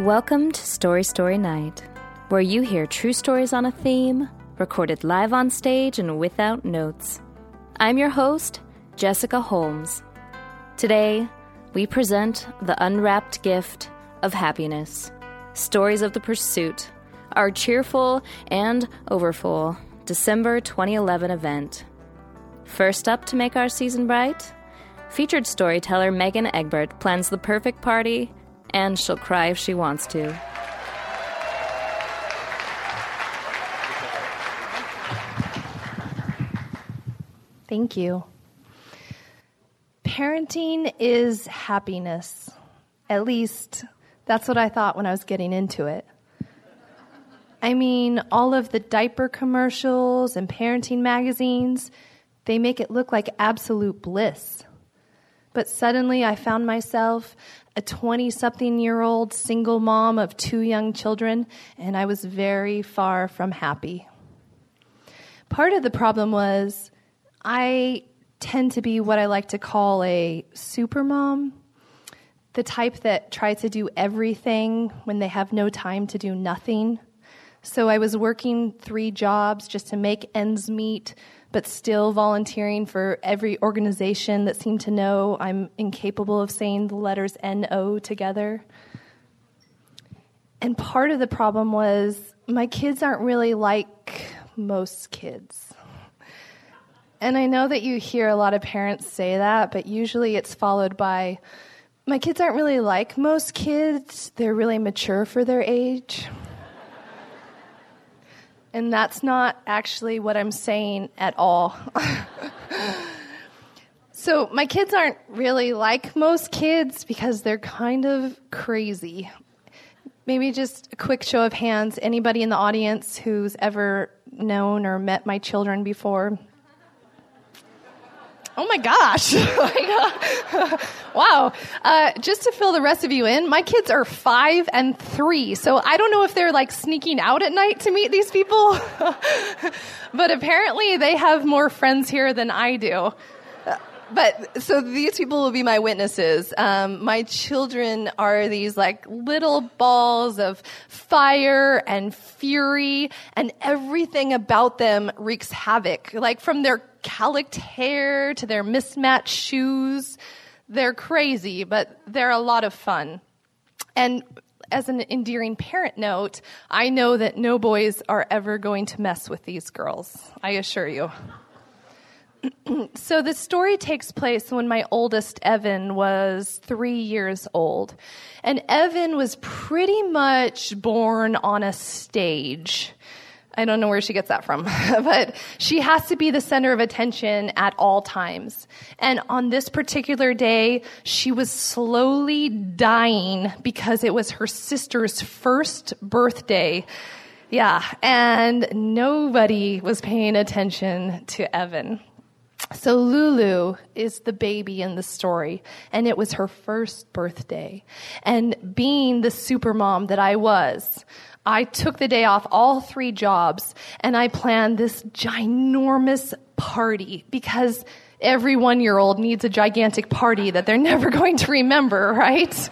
Welcome to Story Story Night, where you hear true stories on a theme, recorded live on stage and without notes. I'm your host, Jessica Holmes. Today, we present the unwrapped gift of happiness Stories of the Pursuit, our cheerful and overfull December 2011 event. First up to make our season bright, featured storyteller Megan Egbert plans the perfect party, and she'll cry if she wants to. Thank you. Parenting is happiness. At least, that's what I thought when I was getting into it. I mean, all of the diaper commercials and parenting magazines, they make it look like absolute bliss. But suddenly I found myself a 20 something year old single mom of two young children, and I was very far from happy. Part of the problem was I tend to be what I like to call a super mom, the type that tries to do everything when they have no time to do nothing. So I was working three jobs just to make ends meet, but still volunteering for every organization that seemed to know I'm incapable of saying the letters N O together. And part of the problem was my kids aren't really like most kids. And I know that you hear a lot of parents say that, but usually it's followed by my kids aren't really like most kids, they're really mature for their age. And that's not actually what I'm saying at all. so, my kids aren't really like most kids because they're kind of crazy. Maybe just a quick show of hands anybody in the audience who's ever known or met my children before? Oh my gosh. wow. Uh, just to fill the rest of you in, my kids are five and three. So I don't know if they're like sneaking out at night to meet these people, but apparently they have more friends here than I do but so these people will be my witnesses. Um, my children are these like little balls of fire and fury, and everything about them wreaks havoc. Like from their calicked hair to their mismatched shoes, they're crazy, but they're a lot of fun. And as an endearing parent note, I know that no boys are ever going to mess with these girls. I assure you. so the story takes place when my oldest Evan was three years old. And Evan was pretty much born on a stage. I don't know where she gets that from, but she has to be the center of attention at all times. And on this particular day, she was slowly dying because it was her sister's first birthday. Yeah, and nobody was paying attention to Evan. So Lulu is the baby in the story, and it was her first birthday. And being the super mom that I was, I took the day off all three jobs and I planned this ginormous party because every one year old needs a gigantic party that they're never going to remember, right?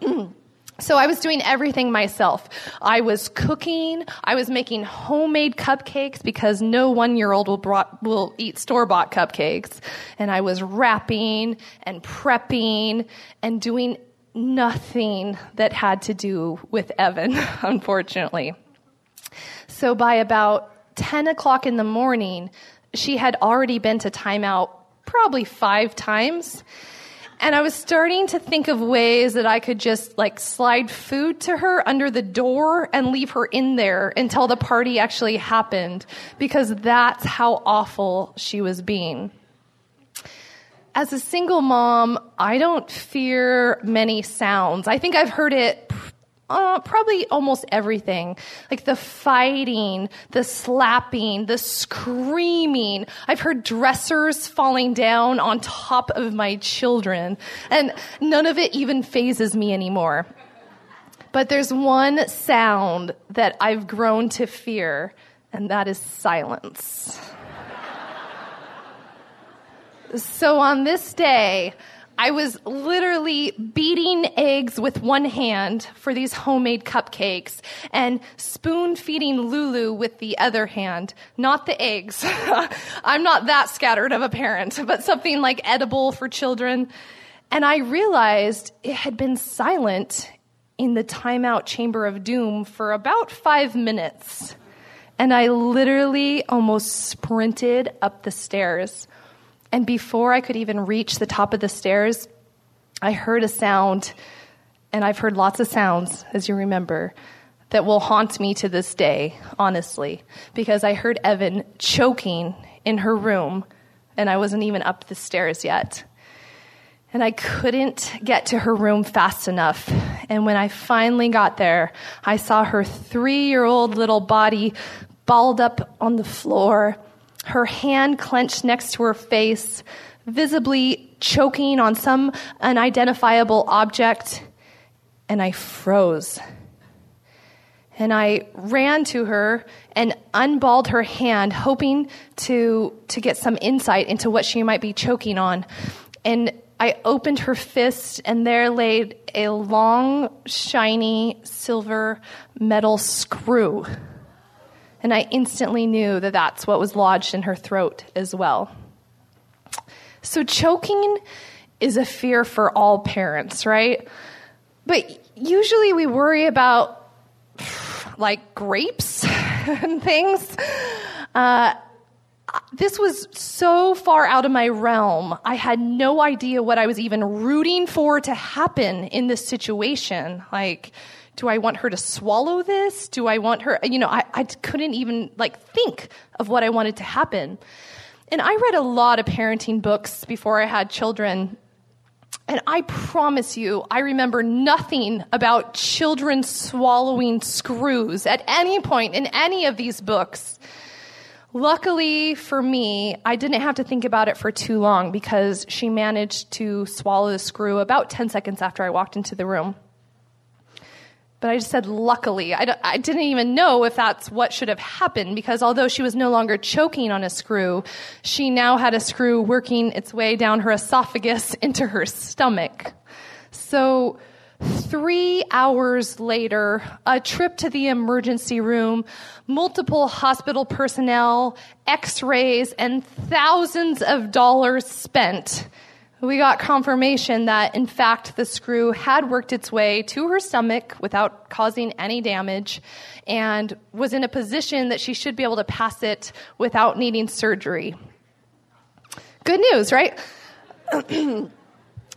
So I was doing everything myself. I was cooking. I was making homemade cupcakes because no one year old will, will eat store bought cupcakes. And I was wrapping and prepping and doing nothing that had to do with Evan, unfortunately. So by about 10 o'clock in the morning, she had already been to timeout probably five times and I was starting to think of ways that I could just like slide food to her under the door and leave her in there until the party actually happened because that's how awful she was being. As a single mom, I don't fear many sounds. I think I've heard it uh, probably almost everything. Like the fighting, the slapping, the screaming. I've heard dressers falling down on top of my children, and none of it even phases me anymore. But there's one sound that I've grown to fear, and that is silence. so on this day, I was literally beating eggs with one hand for these homemade cupcakes and spoon feeding Lulu with the other hand, not the eggs. I'm not that scattered of a parent, but something like edible for children. And I realized it had been silent in the timeout chamber of doom for about five minutes. And I literally almost sprinted up the stairs. And before I could even reach the top of the stairs, I heard a sound, and I've heard lots of sounds, as you remember, that will haunt me to this day, honestly, because I heard Evan choking in her room, and I wasn't even up the stairs yet. And I couldn't get to her room fast enough. And when I finally got there, I saw her three year old little body balled up on the floor her hand clenched next to her face, visibly choking on some unidentifiable object, and I froze. And I ran to her and unballed her hand, hoping to, to get some insight into what she might be choking on. And I opened her fist, and there laid a long, shiny silver metal screw and I instantly knew that that's what was lodged in her throat as well. So, choking is a fear for all parents, right? But usually we worry about like grapes and things. Uh, this was so far out of my realm. I had no idea what I was even rooting for to happen in this situation. Like, do I want her to swallow this? Do I want her, you know, I, I couldn't even like think of what I wanted to happen. And I read a lot of parenting books before I had children. And I promise you, I remember nothing about children swallowing screws at any point in any of these books. Luckily for me, I didn't have to think about it for too long because she managed to swallow the screw about 10 seconds after I walked into the room. But I just said, luckily. I, I, didn't even know if that's what should have happened because although she was no longer choking on a screw, she now had a screw working its way down her esophagus into her stomach. So, three hours later, a trip to the emergency room, multiple hospital personnel, x rays, and thousands of dollars spent we got confirmation that, in fact, the screw had worked its way to her stomach without causing any damage and was in a position that she should be able to pass it without needing surgery. Good news, right?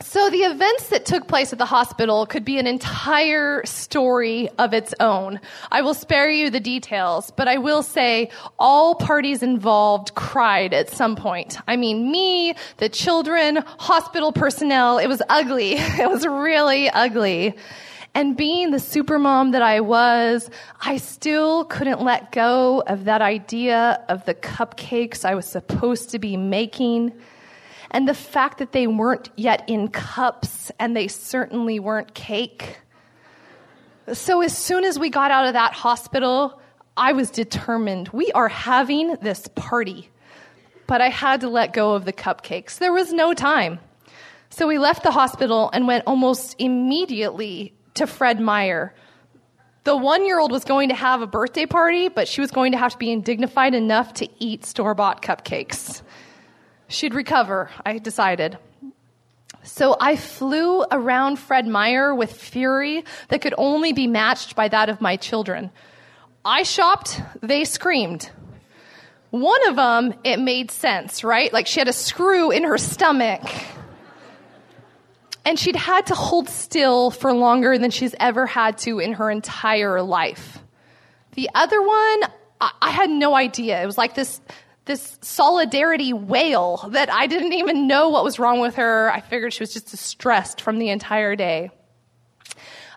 So, the events that took place at the hospital could be an entire story of its own. I will spare you the details, but I will say all parties involved cried at some point. I mean, me, the children, hospital personnel. It was ugly. It was really ugly. And being the supermom that I was, I still couldn't let go of that idea of the cupcakes I was supposed to be making and the fact that they weren't yet in cups and they certainly weren't cake. So, as soon as we got out of that hospital, I was determined we are having this party. But I had to let go of the cupcakes. There was no time. So we left the hospital and went almost immediately to Fred Meyer. The one year old was going to have a birthday party, but she was going to have to be indignified enough to eat store bought cupcakes. She'd recover, I decided. So I flew around Fred Meyer with fury that could only be matched by that of my children. I shopped, they screamed. One of them, it made sense, right? Like she had a screw in her stomach. And she'd had to hold still for longer than she's ever had to in her entire life. The other one, I, I had no idea. It was like this this solidarity wail that I didn't even know what was wrong with her. I figured she was just distressed from the entire day.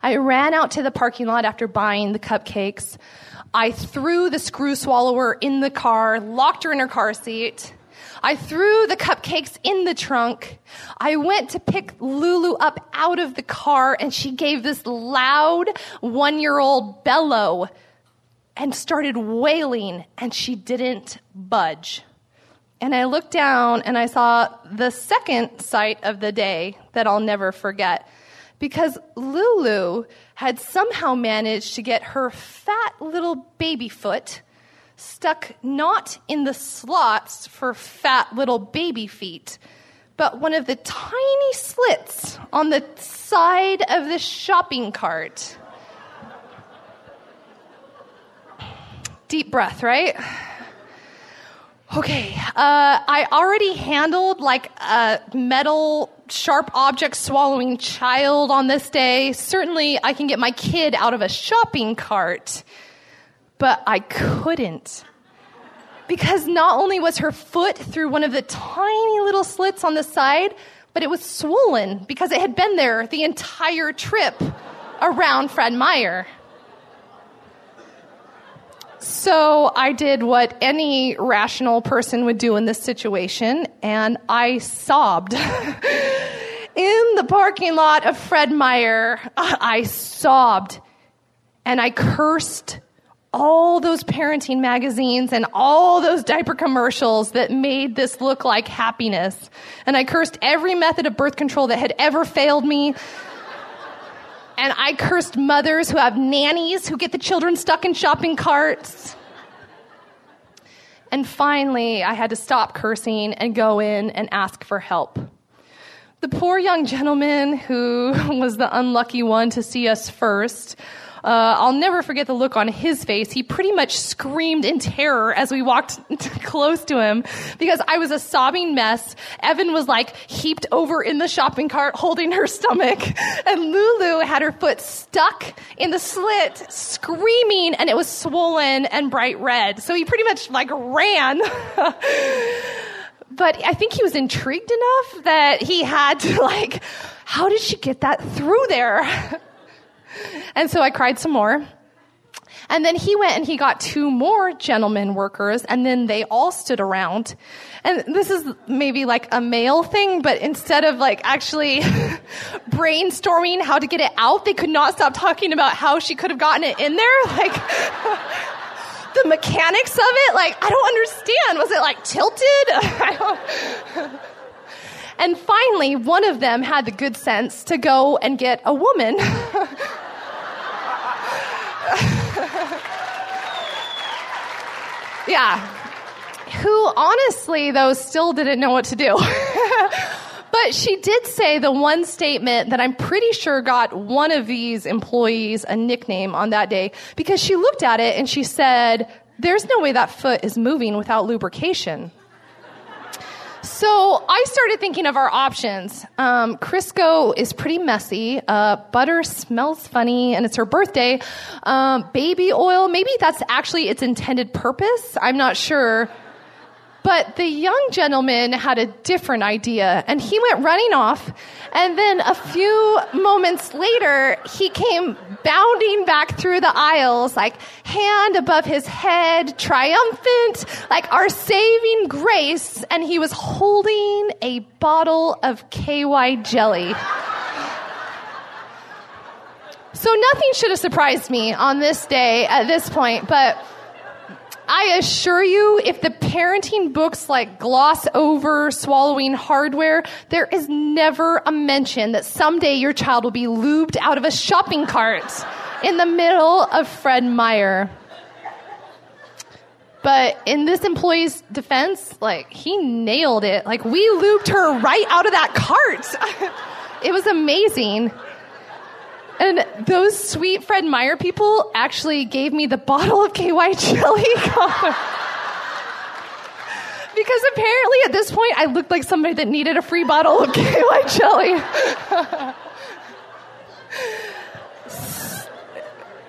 I ran out to the parking lot after buying the cupcakes. I threw the screw swallower in the car, locked her in her car seat. I threw the cupcakes in the trunk. I went to pick Lulu up out of the car and she gave this loud one year old bellow and started wailing, and she didn't budge. and I looked down and I saw the second sight of the day that I'll never forget. Because Lulu had somehow managed to get her fat little baby foot stuck not in the slots for fat little baby feet, but one of the tiny slits on the side of the shopping cart. Deep breath, right? Okay, uh, I already handled like a metal sharp object swallowing child on this day. Certainly, I can get my kid out of a shopping cart, but I couldn't. Because not only was her foot through one of the tiny little slits on the side, but it was swollen because it had been there the entire trip around Fred Meyer. So I did what any rational person would do in this situation, and I sobbed. in the parking lot of Fred Meyer, I sobbed and I cursed all those parenting magazines and all those diaper commercials that made this look like happiness. And I cursed every method of birth control that had ever failed me and I cursed mothers who have nannies who get the children stuck in shopping carts. And finally, I had to stop cursing and go in and ask for help. The poor young gentleman who was the unlucky one to see us first uh, I'll never forget the look on his face. He pretty much screamed in terror as we walked close to him because I was a sobbing mess. Evan was like heaped over in the shopping cart holding her stomach and Lulu had her foot stuck in the slit screaming and it was swollen and bright red. So he pretty much like ran. but I think he was intrigued enough that he had to like, how did she get that through there? and so I cried some more. And then he went and he got two more gentlemen workers, and then they all stood around. And this is maybe like a male thing, but instead of like actually brainstorming how to get it out, they could not stop talking about how she could have gotten it in there. Like, the mechanics of it, like, I don't understand. Was it like tilted? and finally, one of them had the good sense to go and get a woman. Yeah. Who honestly, though, still didn't know what to do. but she did say the one statement that I'm pretty sure got one of these employees a nickname on that day because she looked at it and she said, There's no way that foot is moving without lubrication. So I started thinking of our options. Um, Crisco is pretty messy. Uh, butter smells funny, and it's her birthday. Um, baby oil, maybe that's actually its intended purpose. I'm not sure. But the young gentleman had a different idea, and he went running off. And then a few moments later, he came bounding back through the aisles, like hand above his head, triumphant, like our saving grace. And he was holding a bottle of KY jelly. So nothing should have surprised me on this day at this point, but I assure you, if the parenting books like gloss over swallowing hardware, there is never a mention that someday your child will be lubed out of a shopping cart in the middle of Fred Meyer. But in this employee's defense, like, he nailed it. Like, we lubed her right out of that cart. it was amazing. And those sweet Fred Meyer people actually gave me the bottle of KY jelly. because apparently at this point I looked like somebody that needed a free bottle of KY jelly.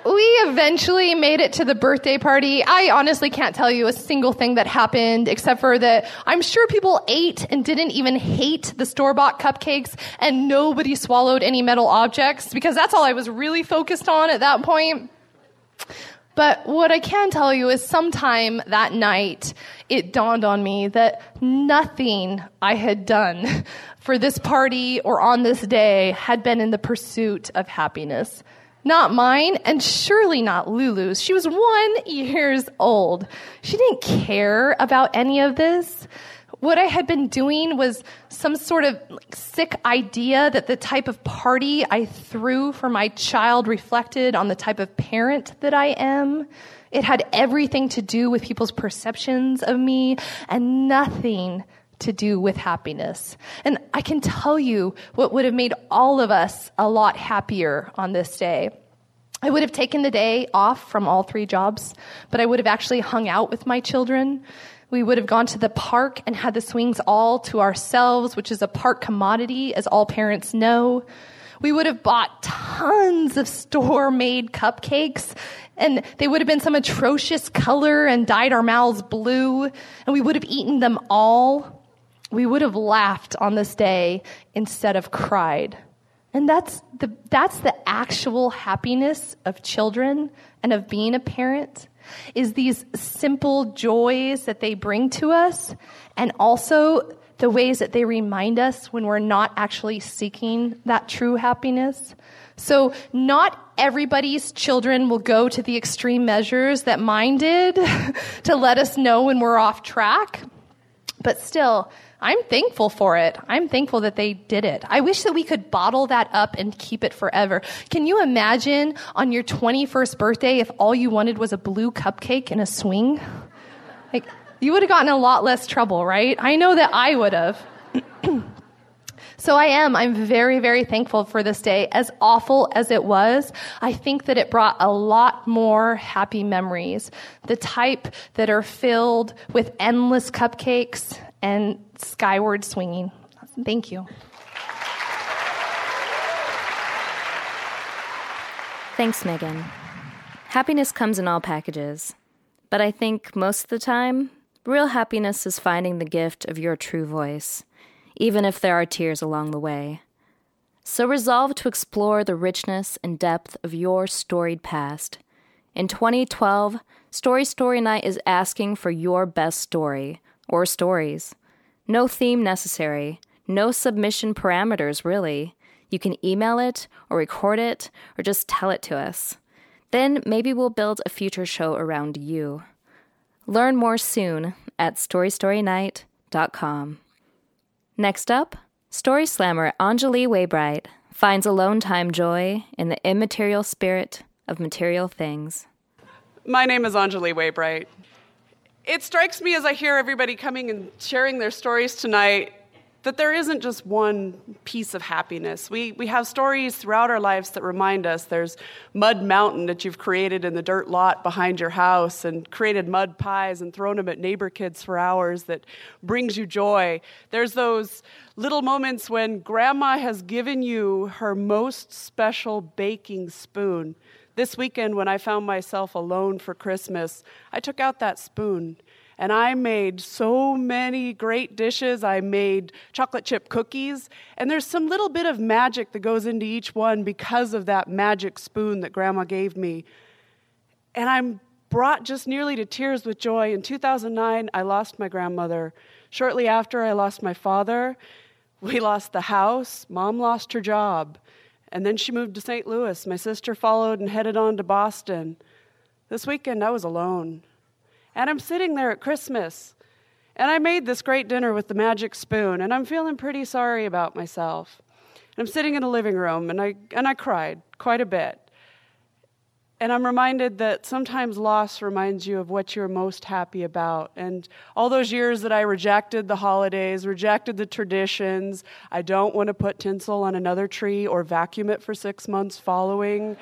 we eventually made it to the birthday party. I honestly can't tell you a single thing that happened except for that I'm sure people ate and didn't even hate the store bought cupcakes and nobody swallowed any metal objects because that's all I was really focused on at that point. But what I can tell you is sometime that night, it dawned on me that nothing I had done for this party or on this day had been in the pursuit of happiness. Not mine, and surely not Lulu's. She was one years old. She didn't care about any of this. what I had been doing was some sort of like, sick idea that the type of party I threw for my child reflected on the type of parent that I am. It had everything to do with people's perceptions of me and nothing to do with happiness. And I can tell you what would have made all of us a lot happier on this day. I would have taken the day off from all three jobs, but I would have actually hung out with my children. We would have gone to the park and had the swings all to ourselves, which is a park commodity, as all parents know. We would have bought tons of store made cupcakes, and they would have been some atrocious color and dyed our mouths blue, and we would have eaten them all. We would have laughed on this day instead of cried. And that's the, that's the actual happiness of children and of being a parent is these simple joys that they bring to us and also the ways that they remind us when we're not actually seeking that true happiness. So, not everybody's children will go to the extreme measures that mine did to let us know when we're off track. But still, I'm thankful for it. I'm thankful that they did it. I wish that we could bottle that up and keep it forever. Can you imagine on your 21st birthday if all you wanted was a blue cupcake and a swing? Like, you would have gotten a lot less trouble, right? I know that I would have. So I am. I'm very, very thankful for this day. As awful as it was, I think that it brought a lot more happy memories. The type that are filled with endless cupcakes and skyward swinging. Thank you. Thanks, Megan. Happiness comes in all packages, but I think most of the time, real happiness is finding the gift of your true voice, even if there are tears along the way. So resolve to explore the richness and depth of your storied past. In 2012, Story Story Night is asking for your best story or stories. No theme necessary, no submission parameters, really. You can email it or record it or just tell it to us. Then maybe we'll build a future show around you. Learn more soon at storystorynight.com. Next up, story slammer Anjuli Waybright finds alone time joy in the immaterial spirit of material things. My name is Anjuli Waybright. It strikes me as I hear everybody coming and sharing their stories tonight that there isn't just one piece of happiness. We, we have stories throughout our lives that remind us there's Mud Mountain that you've created in the dirt lot behind your house and created mud pies and thrown them at neighbor kids for hours that brings you joy. There's those little moments when grandma has given you her most special baking spoon this weekend, when I found myself alone for Christmas, I took out that spoon and I made so many great dishes. I made chocolate chip cookies, and there's some little bit of magic that goes into each one because of that magic spoon that Grandma gave me. And I'm brought just nearly to tears with joy. In 2009, I lost my grandmother. Shortly after, I lost my father. We lost the house. Mom lost her job. And then she moved to St. Louis. My sister followed and headed on to Boston. This weekend, I was alone. And I'm sitting there at Christmas. And I made this great dinner with the magic spoon, and I'm feeling pretty sorry about myself. And I'm sitting in the living room, and I, and I cried quite a bit. And I'm reminded that sometimes loss reminds you of what you're most happy about. And all those years that I rejected the holidays, rejected the traditions, I don't want to put tinsel on another tree or vacuum it for six months following.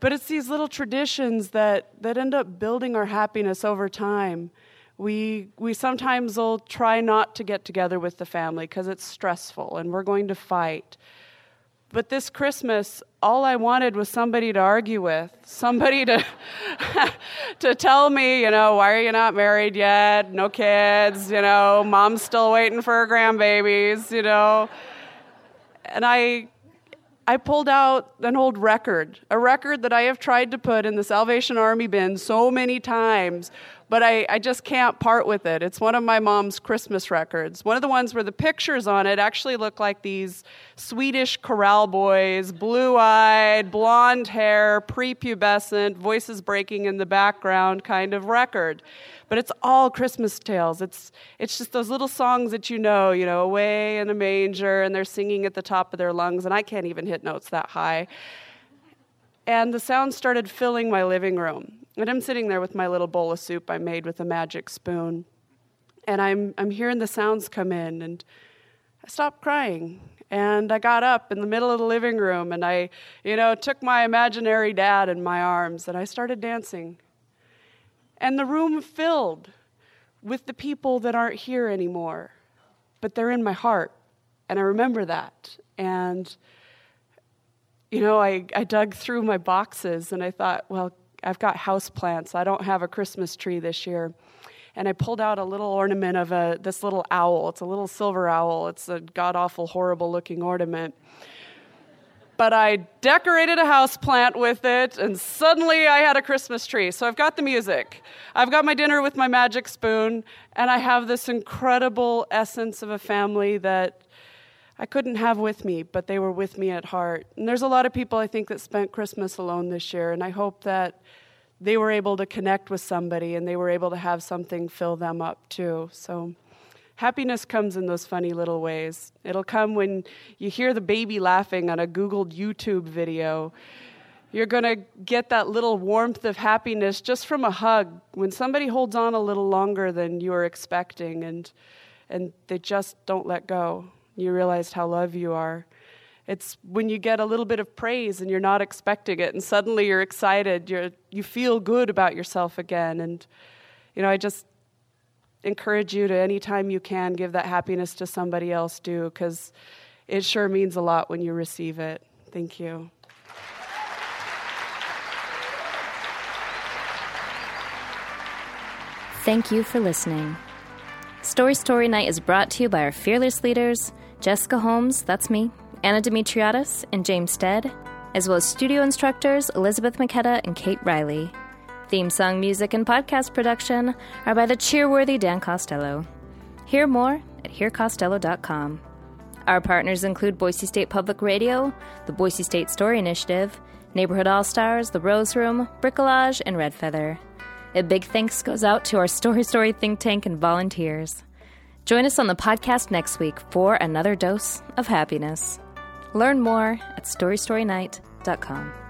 but it's these little traditions that, that end up building our happiness over time. We, we sometimes will try not to get together with the family because it's stressful and we're going to fight. But this Christmas, all I wanted was somebody to argue with, somebody to, to tell me, you know, why are you not married yet? No kids, you know, mom's still waiting for her grandbabies, you know. And I, I pulled out an old record, a record that I have tried to put in the Salvation Army bin so many times, but I, I just can't part with it. It's one of my mom's Christmas records. One of the ones where the pictures on it actually look like these Swedish chorale boys, blue eyed, blonde hair, prepubescent, voices breaking in the background kind of record. But it's all Christmas tales. It's, it's just those little songs that you know, you know, away in a manger, and they're singing at the top of their lungs, and I can't even hit notes that high. And the sound started filling my living room. And I'm sitting there with my little bowl of soup I made with a magic spoon. And I'm, I'm hearing the sounds come in, and I stopped crying. And I got up in the middle of the living room and I, you know, took my imaginary dad in my arms and I started dancing. And the room filled with the people that aren't here anymore, but they're in my heart. And I remember that. And, you know, I, I dug through my boxes and I thought, well, I've got house plants. I don't have a Christmas tree this year. And I pulled out a little ornament of a, this little owl. It's a little silver owl. It's a god awful, horrible looking ornament. But I decorated a house plant with it, and suddenly I had a Christmas tree. So I've got the music, I've got my dinner with my magic spoon, and I have this incredible essence of a family that I couldn't have with me, but they were with me at heart. And there's a lot of people I think that spent Christmas alone this year, and I hope that they were able to connect with somebody and they were able to have something fill them up too. So happiness comes in those funny little ways. It'll come when you hear the baby laughing on a Googled YouTube video. You're going to get that little warmth of happiness just from a hug when somebody holds on a little longer than you were expecting and and they just don't let go you realized how loved you are. It's when you get a little bit of praise and you're not expecting it, and suddenly you're excited. You're, you feel good about yourself again. And, you know, I just encourage you to, anytime you can, give that happiness to somebody else, do, because it sure means a lot when you receive it. Thank you. Thank you for listening. Story Story Night is brought to you by our fearless leaders, Jessica Holmes, that's me, Anna Demetriadis, and James Stead, as well as studio instructors Elizabeth McKetta and Kate Riley. Theme song music and podcast production are by the cheerworthy Dan Costello. Hear more at hearcostello.com. Our partners include Boise State Public Radio, the Boise State Story Initiative, Neighborhood All Stars, The Rose Room, Bricolage, and Red Feather. A big thanks goes out to our Story Story think tank and volunteers. Join us on the podcast next week for another dose of happiness. Learn more at storystorynight.com.